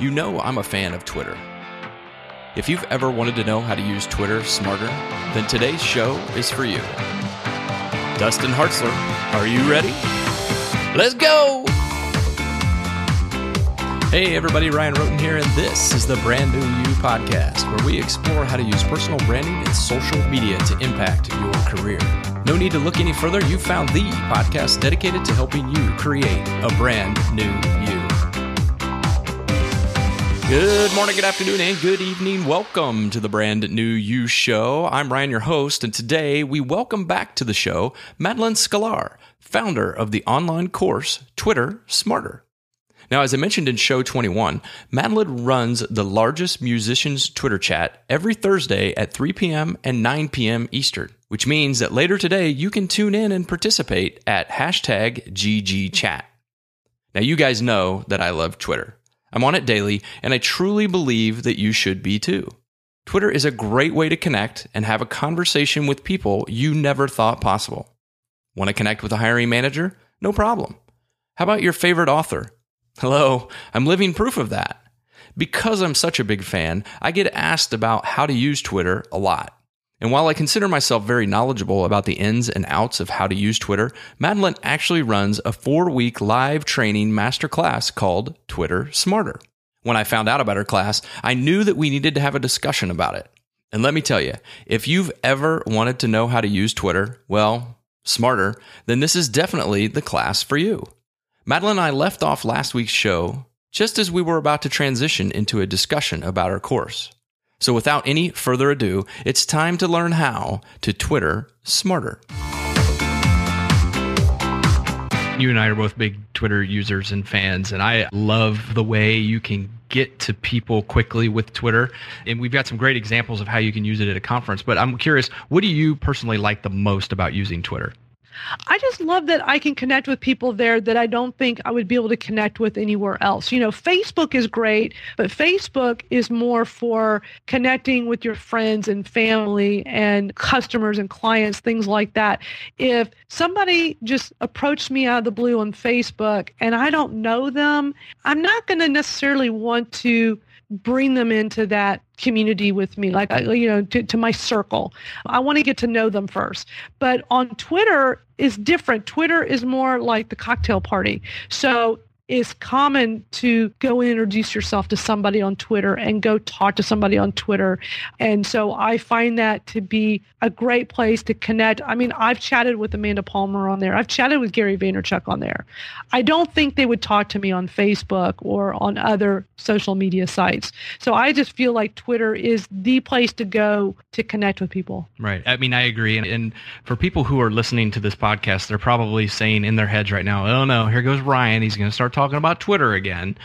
you know I'm a fan of Twitter. If you've ever wanted to know how to use Twitter smarter, then today's show is for you. Dustin Hartzler, are you ready? Let's go! Hey everybody, Ryan Roten here, and this is the Brand New You podcast, where we explore how to use personal branding and social media to impact your career. No need to look any further, you found the podcast dedicated to helping you create a brand new you. Good morning, good afternoon, and good evening. Welcome to the Brand New You Show. I'm Ryan, your host, and today we welcome back to the show Madalyn Sklar, founder of the online course Twitter Smarter. Now, as I mentioned in show 21, Madalyn runs the largest musicians Twitter chat every Thursday at 3 p.m. and 9 p.m. Eastern, which means that later today you can tune in and participate at hashtag GGChat. Now, you guys know that I love Twitter. I'm on it daily, and I truly believe that you should be too. Twitter is a great way to connect and have a conversation with people you never thought possible. Want to connect with a hiring manager? No problem. How about your favorite author? Hello, I'm living proof of that. Because I'm such a big fan, I get asked about how to use Twitter a lot. And while I consider myself very knowledgeable about the ins and outs of how to use Twitter, Madalyn actually runs a four week live training masterclass called Twitter Smarter. When I found out about her class, I knew that we needed to have a discussion about it. And let me tell you, if you've ever wanted to know how to use Twitter, well, smarter, then this is definitely the class for you. Madalyn and I left off last week's show just as we were about to transition into a discussion about our course. So without any further ado, it's time to learn how to Twitter smarter. You and I are both big Twitter users and fans, and I love the way you can get to people quickly with Twitter. And we've got some great examples of how you can use it at a conference. But I'm curious, what do you personally like the most about using Twitter? I just love that I can connect with people there that I don't think I would be able to connect with anywhere else. You know, Facebook is great, but Facebook is more for connecting with your friends and family and customers and clients, things like that. If somebody just approached me out of the blue on Facebook and I don't know them, I'm not going to necessarily want to bring them into that community with me like uh, you know to, to my circle. I want to get to know them first. But on twitter is different. Twitter is more like the cocktail party. So it's common to go and introduce yourself to somebody on Twitter and go talk to somebody on Twitter. And so I find that to be a great place to connect. I mean, I've chatted with Amanda Palmer on there. I've chatted with Gary Vaynerchuk on there. I don't think they would talk to me on Facebook or on other social media sites. So I just feel like Twitter is the place to go to connect with people. Right. I mean, I agree. And, and for people who are listening to this podcast, they're probably saying in their heads right now, oh no, here goes Ryan. He's going to start talking about Twitter again.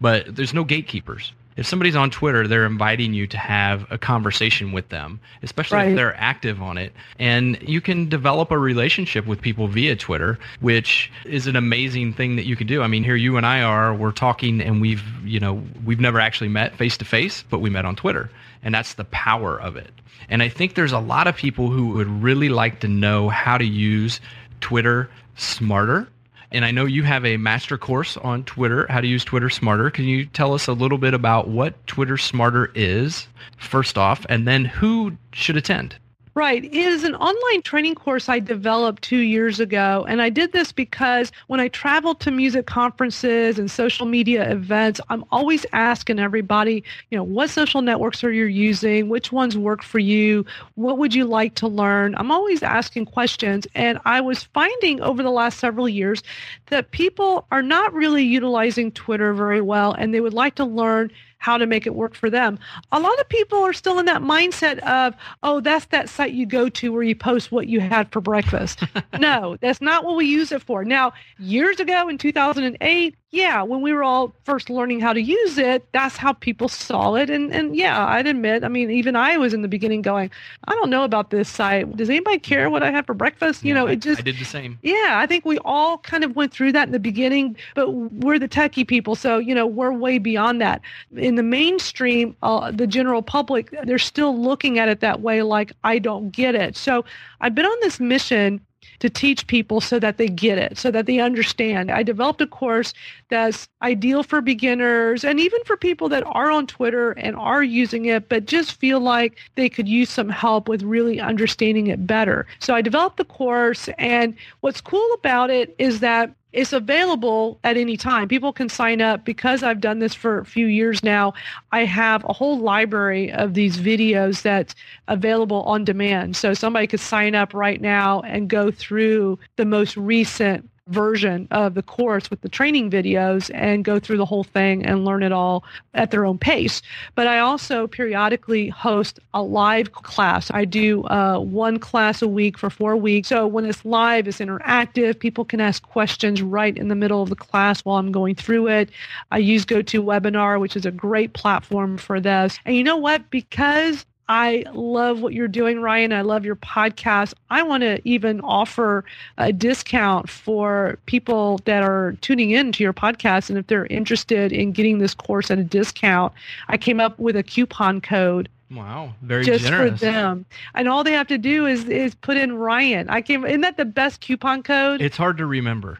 But there's no gatekeepers. If somebody's on Twitter, they're inviting you to have a conversation with them, especially Right. if they're active on it. And you can develop a relationship with people via Twitter, which is an amazing thing that you can do. I mean, here you and I are, we're talking and we've, you know, we've never actually met face to face, but we met on Twitter. And that's the power of it. And I think there's a lot of people who would really like to know how to use Twitter smarter. And I know you have a master course on Twitter, how to use Twitter smarter. Can you tell us a little bit about what Twitter smarter is, first off, and then who should attend? Right. It is an online training course I developed two years ago. And I did this because when I travel to music conferences and social media events, I'm always asking everybody, you know, what social networks are you using? Which ones work for you? What would you like to learn? I'm always asking questions. And I was finding over the last several years that people are not really utilizing Twitter very well and they would like to learn how to make it work for them. A lot of people are still in that mindset of, oh, that's that site you go to where you post what you had for breakfast. no, that's not what we use it for. Now, years ago in 2008, yeah, when we were all first learning how to use it, that's how people saw it. And and yeah, I'd admit, I mean, even I was in the beginning going, I don't know about this site. Does anybody care what I had for breakfast? You know, it just I did the same. yeah, I think we all kind of went through that in the beginning, but we're the techie people, so you know we're way beyond that. In the mainstream, uh, the general public, they're still looking at it that way, like I don't get it. So I've been on this mission to teach people so that they get it, so that they understand. I developed a course that's ideal for beginners and even for people that are on Twitter and are using it, but just feel like they could use some help with really understanding it better. So I developed the course and what's cool about it is that it's available at any time. People can sign up because I've done this for a few years now. I have a whole library of these videos that's available on demand. So somebody could sign up right now and go through the most recent version of the course with the training videos and go through the whole thing and learn it all at their own pace. But I also periodically host a live class. I do uh, one class a week for four weeks. So when it's live, it's interactive. People can ask questions right in the middle of the class while I'm going through it. I use GoToWebinar, which is a great platform for this. And you know what? Because I love what you're doing, Ryan. I love your podcast. I want to even offer a discount for people that are tuning in to your podcast. And if they're interested in getting this course at a discount, I came up with a coupon code. Wow, very just generous. for them, and all they have to do is is put in Ryan. I came. Isn't that the best coupon code? It's hard to remember.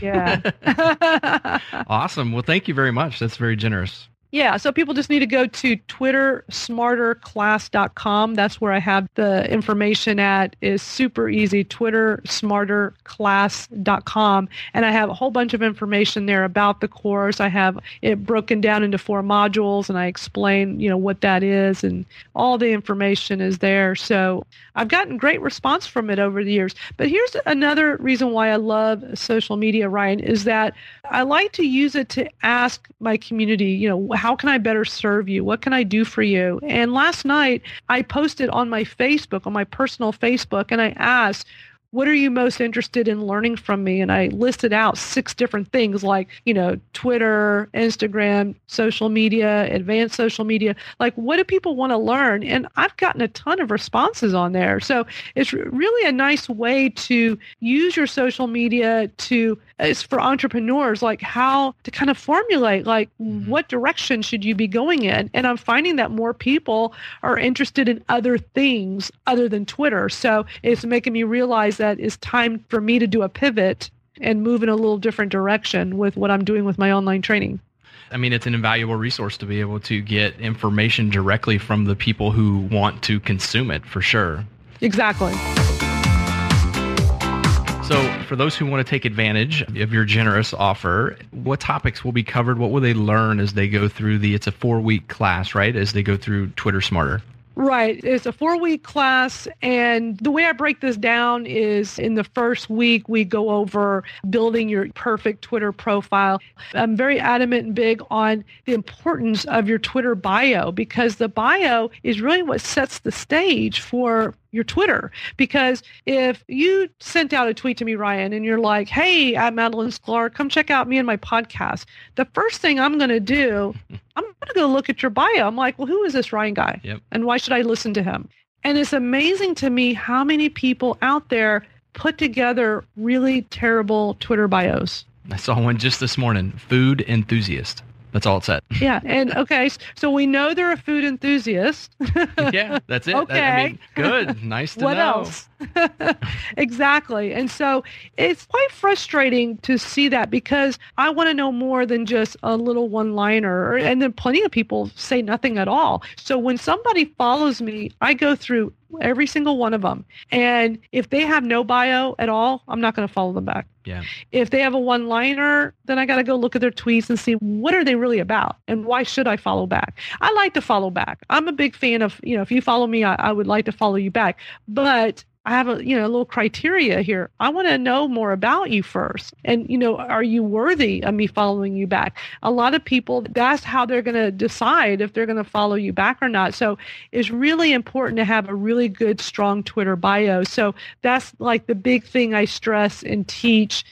yeah. awesome. Well, thank you very much. That's very generous. Yeah, so people just need to go to twittersmarterclass.com. That's where I have the information at. is super easy, twittersmarterclass.com. And I have a whole bunch of information there about the course. I have it broken down into four modules and I explain, you know, what that is and all the information is there. So I've gotten great response from it over the years. But here's another reason why I love social media, Ryan, is that I like to use it to ask my community, you know, how can I better serve you? What can I do for you? And last night I posted on my Facebook, on my personal Facebook, and I asked, what are you most interested in learning from me? And I listed out six different things like, you know, Twitter, Instagram, social media, advanced social media. Like, what do people want to learn? And I've gotten a ton of responses on there. So it's really a nice way to use your social media to, it's for entrepreneurs, like how to kind of formulate, like, mm-hmm. what direction should you be going in? And I'm finding that more people are interested in other things other than Twitter. So it's making me realize that that it's time for me to do a pivot and move in a little different direction with what I'm doing with my online training. I mean, it's an invaluable resource to be able to get information directly from the people who want to consume it for sure. Exactly. So, for those who want to take advantage of your generous offer, what topics will be covered? What will they learn as they go through the? It's a four week class, right? As they go through Twitter Smarter. Right. It's a four week class. And the way I break this down is in the first week, we go over building your perfect Twitter profile. I'm very adamant and big on the importance of your Twitter bio because the bio is really what sets the stage for your Twitter. Because if you sent out a tweet to me, Ryan, and you're like, hey, at Madalyn Sklar, come check out me and my podcast, the first thing I'm going to do, I'm going to go look at your bio. I'm like, well, who is this Ryan guy? Yep. And why should I listen to him? And it's amazing to me how many people out there put together really terrible Twitter bios. I saw one just this morning, food enthusiast. That's all it said. Yeah. And okay, so we know they're a food enthusiast. yeah, that's it. Okay. I mean, good. Nice to what know. else? exactly. And so it's quite frustrating to see that because I want to know more than just a little one liner. And then plenty of people say nothing at all. So when somebody follows me, I go through every single one of them. And if they have no bio at all, I'm not going to follow them back. Yeah. If they have a one liner, then I got to go look at their tweets and see what are they really about and why should I follow back? I like to follow back. I'm a big fan of, you know, if you follow me, I, I would like to follow you back. But I have a you know a little criteria here. I want to know more about you first, and you know, are you worthy of me following you back? A lot of people that's how they're going to decide if they're going to follow you back or not. So it's really important to have a really good, strong Twitter bio. So that's like the big thing I stress and teach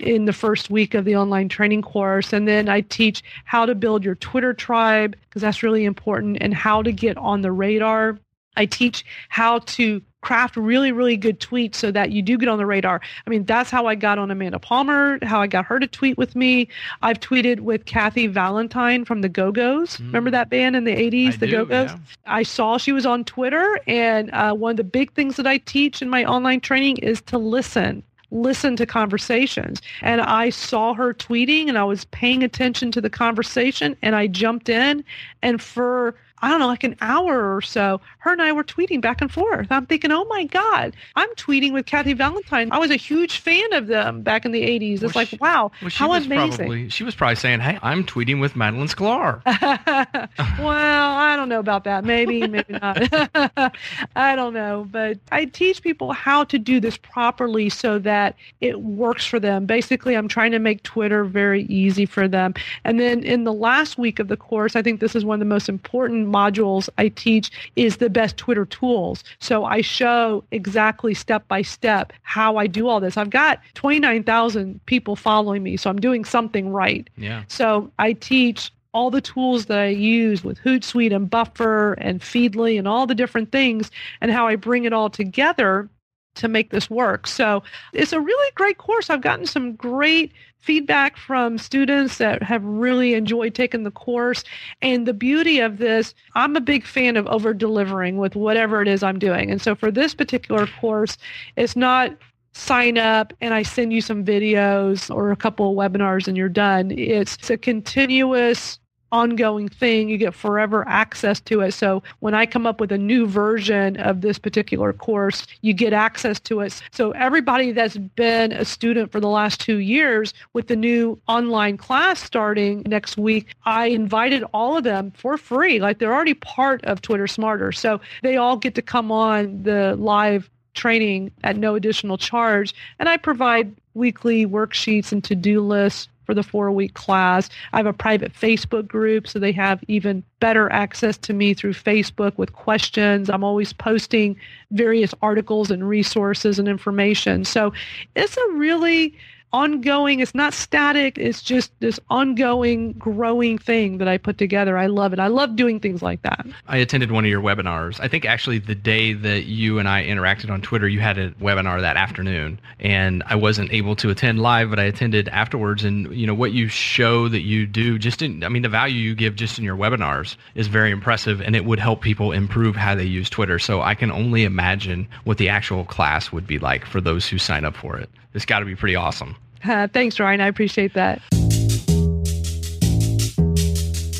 in the first week of the online training course. And then I teach how to build your Twitter tribe because that's really important and how to get on the radar. I teach how to craft really, really good tweets so that you do get on the radar. I mean, that's how I got on Amanda Palmer, how I got her to tweet with me. I've tweeted with Kathy Valentine from the Go Go's. Mm. Remember that band in the 80s, I the Go Go's? Yeah. I saw she was on Twitter. And uh, one of the big things that I teach in my online training is to listen listen to conversations. And I saw her tweeting and I was paying attention to the conversation and I jumped in and for I don't know, like an hour or so, her and I were tweeting back and forth. I'm thinking, oh my God, I'm tweeting with Kathy Valentine. I was a huge fan of them back in the 80s. It's well, like, wow, well, how amazing. Probably, she was probably saying, hey, I'm tweeting with Madalyn Sklar. well, I don't know about that. Maybe, maybe not. I don't know. But I teach people how to do this properly so that it works for them. Basically, I'm trying to make Twitter very easy for them. And then in the last week of the course, I think this is one of the most important modules I teach is the best Twitter tools. So I show exactly step by step how I do all this. I've got 29,000 people following me, so I'm doing something right. Yeah. So I teach all the tools that I use with Hootsuite and Buffer and Feedly and all the different things and how I bring it all together to make this work. So it's a really great course. I've gotten some great feedback from students that have really enjoyed taking the course. And the beauty of this, I'm a big fan of over delivering with whatever it is I'm doing. And so for this particular course, it's not sign up and I send you some videos or a couple of webinars and you're done. It's a continuous ongoing thing. You get forever access to it. So when I come up with a new version of this particular course, you get access to it. So everybody that's been a student for the last two years with the new online class starting next week, I invited all of them for free. Like they're already part of Twitter Smarter. So they all get to come on the live training at no additional charge. And I provide weekly worksheets and to-do lists for the four week class. I have a private Facebook group, so they have even better access to me through Facebook with questions. I'm always posting various articles and resources and information. So it's a really ongoing. It's not static. It's just this ongoing, growing thing that I put together. I love it. I love doing things like that. I attended one of your webinars. I think actually the day that you and I interacted on Twitter, you had a webinar that afternoon, and I wasn't able to attend live, but I attended afterwards. And you know what you show that you do, just in, I mean, the value you give just in your webinars is very impressive, and it would help people improve how they use Twitter. So I can only imagine what the actual class would be like for those who sign up for it. It's got to be pretty awesome. Uh, thanks, Ryan. I appreciate that.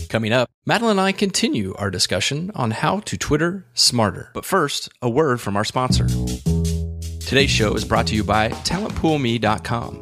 Coming up, Madalyn and I continue our discussion on how to Twitter smarter. But first, a word from our sponsor. Today's show is brought to you by TalentPoolMe.com.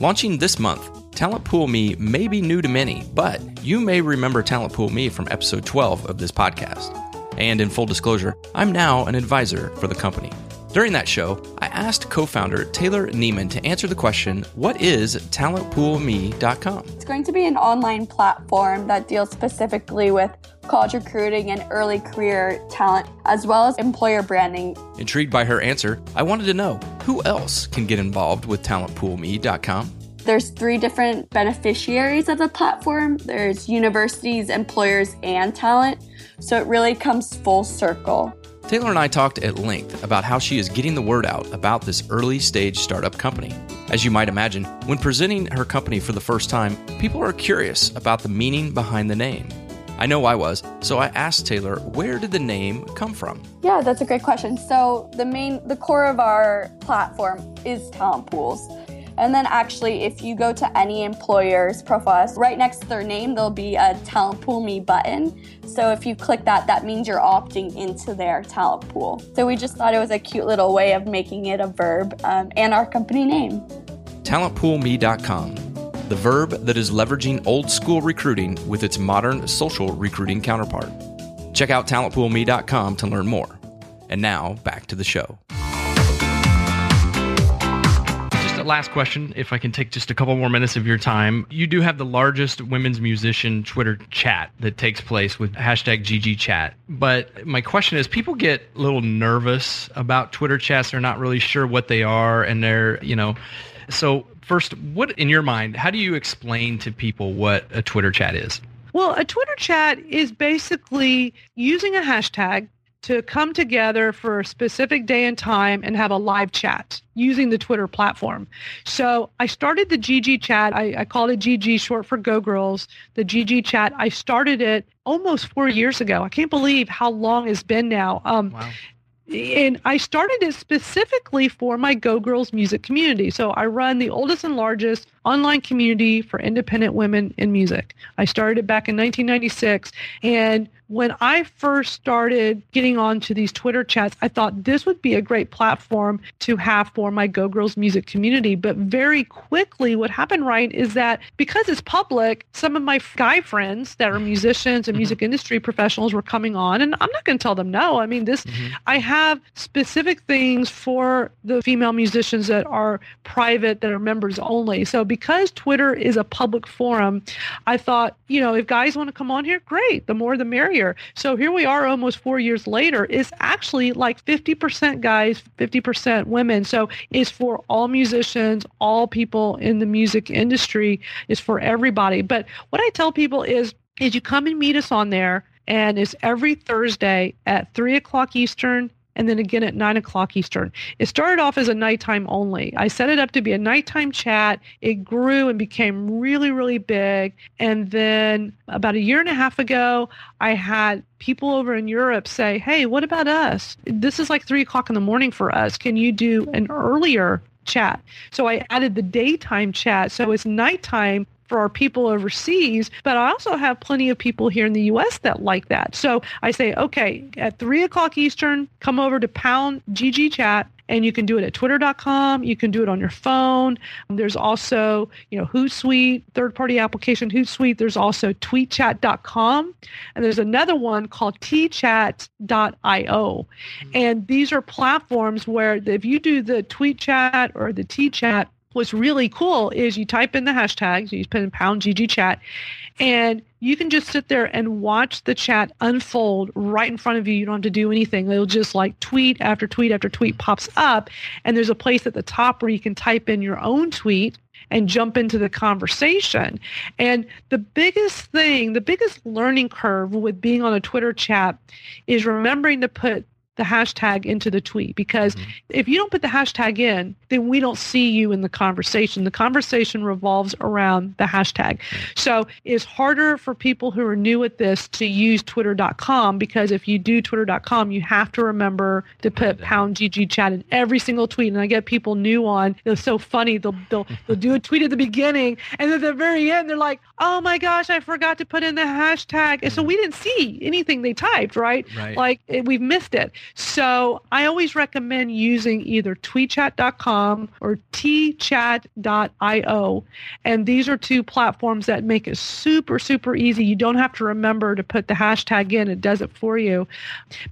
Launching this month, Talent Pool Me may be new to many, but you may remember Talent Pool Me from episode 12 of this podcast. And in full disclosure, I'm now an advisor for the company. During that show, I asked co founder Taylor Neiman to answer the question What is TalentPoolMe.com? It's going to be an online platform that deals specifically with college recruiting and early career talent, as well as employer branding. Intrigued by her answer, I wanted to know who else can get involved with TalentPoolMe.com? There's three different beneficiaries of the platform. There's universities, employers, and talent. So it really comes full circle. Taylor and I talked at length about how she is getting the word out about this early stage startup company. As you might imagine, when presenting her company for the first time, people are curious about the meaning behind the name. I know I was, so I asked Taylor, where did the name come from? Yeah, that's a great question. So, the main the core of our platform is talent pools. And then actually, if you go to any employer's profile, right next to their name, there'll be a talent pool me button. So if you click that, that means you're opting into their talent pool. So we just thought it was a cute little way of making it a verb um, and our company name. TalentPoolMe.com, the verb that is leveraging old school recruiting with its modern social recruiting counterpart. Check out TalentPoolMe.com to learn more. And now back to the show. Last question, if I can take just a couple more minutes of your time. You do have the largest women's musician Twitter chat that takes place with hashtag GG chat. But my question is people get a little nervous about Twitter chats. They're not really sure what they are. And they're, you know, so first, what in your mind, how do you explain to people what a Twitter chat is? Well, a Twitter chat is basically using a hashtag to come together for a specific day and time and have a live chat using the Twitter platform. So I started the GG chat. I, I called it GG, short for Go Girls. The GG chat. I started it almost four years ago. I can't believe how long it's been now. Um, wow and I started it specifically for my Go Girls music community. So I run the oldest and largest online community for independent women in music. I started it back in 1996. And when I first started getting onto these Twitter chats, I thought this would be a great platform to have for my Go Girls music community. But very quickly, what happened, Ryan, is that because it's public, some of my guy friends that are musicians and mm-hmm. music industry professionals were coming on, and I'm not going to tell them no. I mean, this, mm-hmm. I have specific things for the female musicians that are private, that are members only. So because Twitter is a public forum, I thought, you know, if guys want to come on here, great. The more the merrier. So here we are almost four years later. It's actually like 50% guys, 50% women. So it's for all musicians, all people in the music industry. It's for everybody. But what I tell people is, is you come and meet us on there and it's every Thursday at 3 o'clock Eastern, and then again at 9 o'clock Eastern. It started off as a nighttime only. I set it up to be a nighttime chat. It grew and became really, really big. And then about a year and a half ago, I had people over in Europe say, hey, what about us? This is like 3 o'clock in the morning for us. Can you do an earlier chat. So I added the daytime chat. So it's nighttime for our people overseas, but I also have plenty of people here in the U.S. that like that. So I say, okay, at three o'clock Eastern, come over to pound GG chat and you can do it at twitter.com you can do it on your phone there's also you know hootsuite third party application hootsuite there's also tweetchat.com and there's another one called tchat.io and these are platforms where if you do the tweet chat or the t chat what's really cool is you type in the hashtags, you put in pound GG chat, and you can just sit there and watch the chat unfold right in front of you. You don't have to do anything. It'll just like tweet after tweet after tweet pops up. And there's a place at the top where you can type in your own tweet and jump into the conversation. And the biggest thing, the biggest learning curve with being on a Twitter chat is remembering to put the hashtag into the tweet because mm-hmm. if you don't put the hashtag in, then we don't see you in the conversation. The conversation revolves around the hashtag. So it's harder for people who are new at this to use twitter.com because if you do twitter.com, you have to remember to put pound GG chat in every single tweet. And I get people new on, it's so funny. They'll, they'll, they'll do a tweet at the beginning and at the very end, they're like, oh my gosh, I forgot to put in the hashtag. And so mm. we didn't see anything they typed, right? right. Like we've missed it. So I always recommend using either tweetchat.com or tchat.io. And these are two platforms that make it super, super easy. You don't have to remember to put the hashtag in. It does it for you.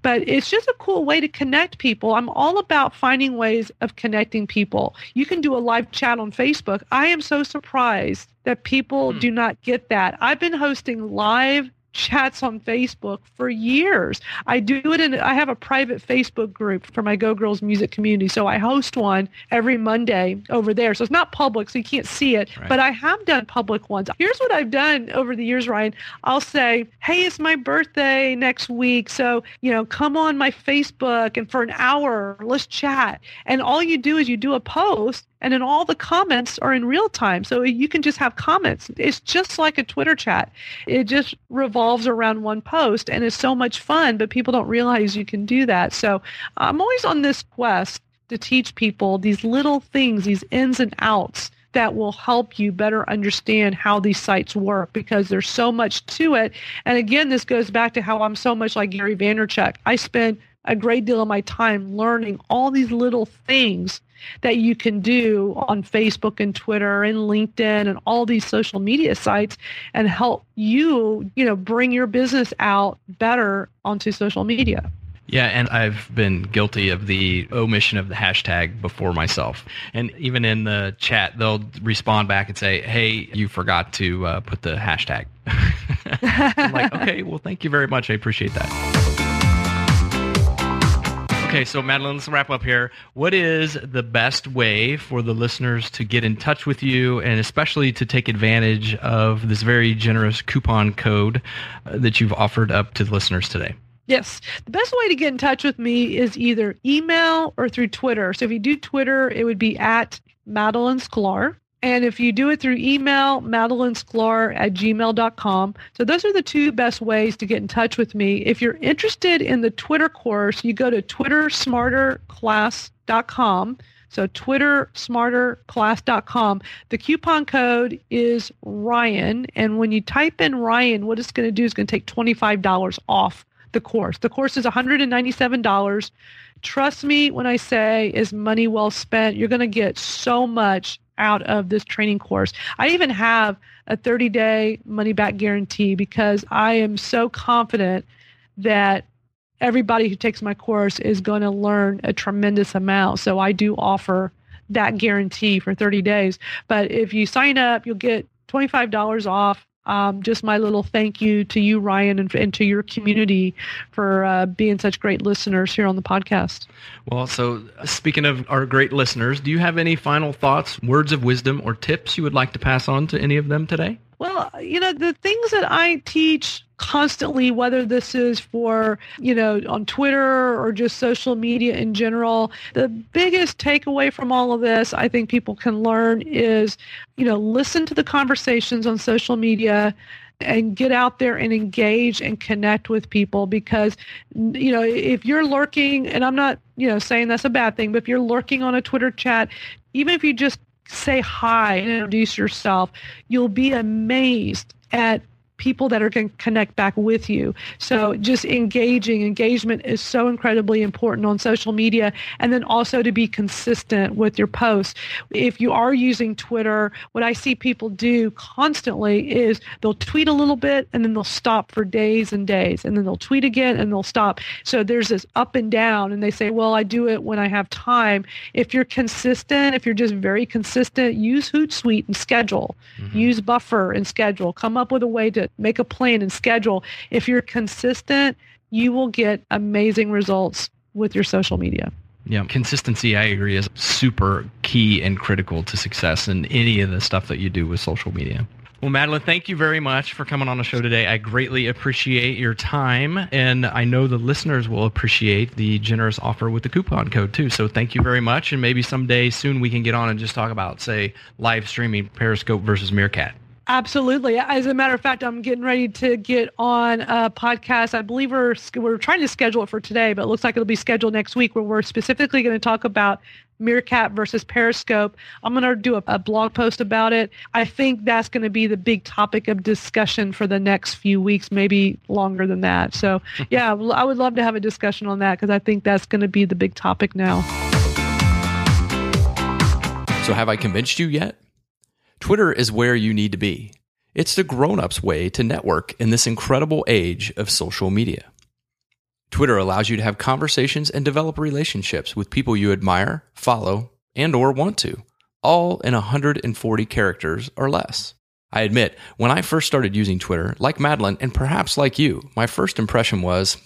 But it's just a cool way to connect people. I'm all about finding ways of connecting people. You can do a live chat on Facebook. I am so surprised that people hmm. do not get that. I've been hosting live chats on Facebook for years. I do it in I have a private Facebook group for my Go Girls music community. So I host one every Monday over there. So it's not public so you can't see it, right. but I have done public ones. Here's what I've done over the years, Ryan. I'll say, "Hey, it's my birthday next week, so, you know, come on my Facebook and for an hour, let's chat." And all you do is you do a post and then all the comments are in real time. So you can just have comments. It's just like a Twitter chat. It just revolves around one post and it's so much fun, but people don't realize you can do that. So I'm always on this quest to teach people these little things, these ins and outs that will help you better understand how these sites work because there's so much to it. And again, this goes back to how I'm so much like Gary Vaynerchuk. I spend a great deal of my time learning all these little things that you can do on Facebook and Twitter and LinkedIn and all these social media sites and help you, you know, bring your business out better onto social media. Yeah, and I've been guilty of the omission of the hashtag before myself. And even in the chat, they'll respond back and say, hey, you forgot to uh, put the hashtag. I'm like, okay, well, thank you very much. I appreciate that. Okay, so Madalyn, let's wrap up here. What is the best way for the listeners to get in touch with you and especially to take advantage of this very generous coupon code uh, that you've offered up to the listeners today? Yes. The best way to get in touch with me is either email or through Twitter. So if you do Twitter, it would be at Madalyn Sklar. And if you do it through email, madalynSklar at gmail.com. So those are the two best ways to get in touch with me. If you're interested in the Twitter course, you go to twittersmarterclass.com. So twittersmarterclass.com. The coupon code is Ryan. And when you type in Ryan, what it's going to do is going to take $25 off the course. The course is $197. Trust me when I say is money well spent. You're going to get so much out of this training course. I even have a 30 day money back guarantee because I am so confident that everybody who takes my course is going to learn a tremendous amount. So I do offer that guarantee for 30 days. But if you sign up, you'll get $25 off um, just my little thank you to you, Ryan, and, and to your community for uh, being such great listeners here on the podcast. Well, so speaking of our great listeners, do you have any final thoughts, words of wisdom, or tips you would like to pass on to any of them today? Well, you know, the things that I teach constantly, whether this is for, you know, on Twitter or just social media in general, the biggest takeaway from all of this I think people can learn is, you know, listen to the conversations on social media and get out there and engage and connect with people because you know if you're lurking and i'm not you know saying that's a bad thing but if you're lurking on a twitter chat even if you just say hi and introduce yourself, you'll be amazed at people that are going to connect back with you. So just engaging, engagement is so incredibly important on social media. And then also to be consistent with your posts. If you are using Twitter, what I see people do constantly is they'll tweet a little bit and then they'll stop for days and days and then they'll tweet again and they'll stop. So there's this up and down and they say, well, I do it when I have time. If you're consistent, if you're just very consistent, use Hootsuite and schedule. Mm-hmm. Use Buffer and schedule. Come up with a way to make a plan and schedule. If you're consistent, you will get amazing results with your social media. Yeah, consistency, I agree, is super key and critical to success in any of the stuff that you do with social media. Well, Madalyn, thank you very much for coming on the show today. I greatly appreciate your time, and I know the listeners will appreciate the generous offer with the coupon code too. So, thank you very much, and maybe someday soon we can get on and just talk about, say, live streaming Periscope versus Meerkat. Absolutely. As a matter of fact, I'm getting ready to get on a podcast. I believe we're we're trying to schedule it for today, but it looks like it'll be scheduled next week, where we're specifically going to talk about Meerkat versus Periscope. I'm going to do a, a, blog post about it. I think that's going to be the big topic of discussion for the next few weeks, maybe longer than that. So, yeah, I would love to have a discussion on that because I think that's going to be the big topic now. So, have I convinced you yet? Twitter is where you need to be. It's the grown up's way to network in this incredible age of social media. Twitter allows you to have conversations and develop relationships with people you admire, follow, and or want to, all in 140 characters or less. I admit, when I first started using Twitter, like Madalyn and perhaps like you, my first impression was,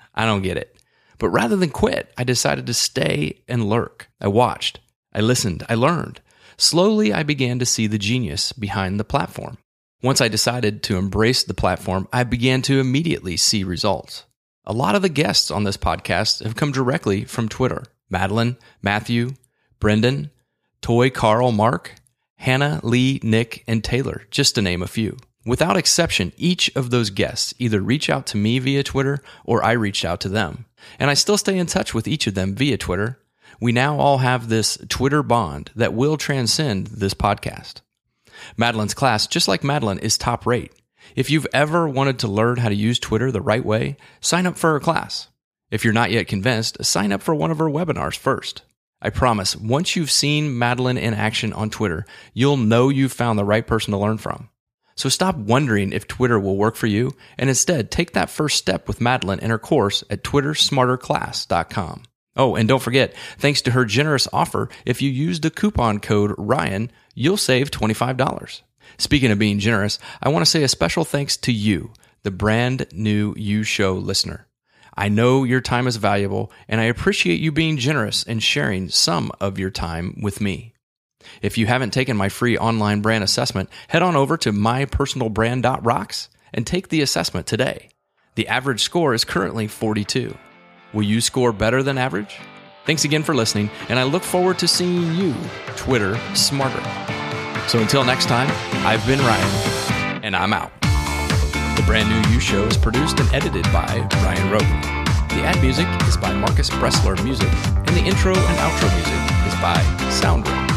I don't get it. But rather than quit, I decided to stay and lurk. I watched, I listened, I learned. Slowly, I began to see the genius behind the platform. Once I decided to embrace the platform, I began to immediately see results. A lot of the guests on this podcast have come directly from Twitter Madalyn, Matthew, Brendan, Toy Carl Mark, Hannah, Lee, Nick, and Taylor, just to name a few. Without exception, each of those guests either reach out to me via Twitter or I reach out to them. And I still stay in touch with each of them via Twitter we now all have this Twitter bond that will transcend this podcast. Madalyn's class, just like Madalyn, is top rate. If you've ever wanted to learn how to use Twitter the right way, sign up for her class. If you're not yet convinced, sign up for one of her webinars first. I promise, once you've seen Madalyn in action on Twitter, you'll know you've found the right person to learn from. So stop wondering if Twitter will work for you and instead take that first step with Madalyn in her course at twittersmarterclass.com. Oh, and don't forget, thanks to her generous offer, if you use the coupon code Ryan, you'll save $25. Speaking of being generous, I want to say a special thanks to you, the brand new You Show listener. I know your time is valuable, and I appreciate you being generous and sharing some of your time with me. If you haven't taken my free online brand assessment, head on over to mypersonalbrand.rocks and take the assessment today. The average score is currently 42. Will you score better than average? Thanks again for listening, and I look forward to seeing you Twitter smarter. So until next time, I've been Ryan, and I'm out. The brand new You Show is produced and edited by Ryan Rogan. The ad music is by Marcus Bressler Music, and the intro and outro music is by Soundroom.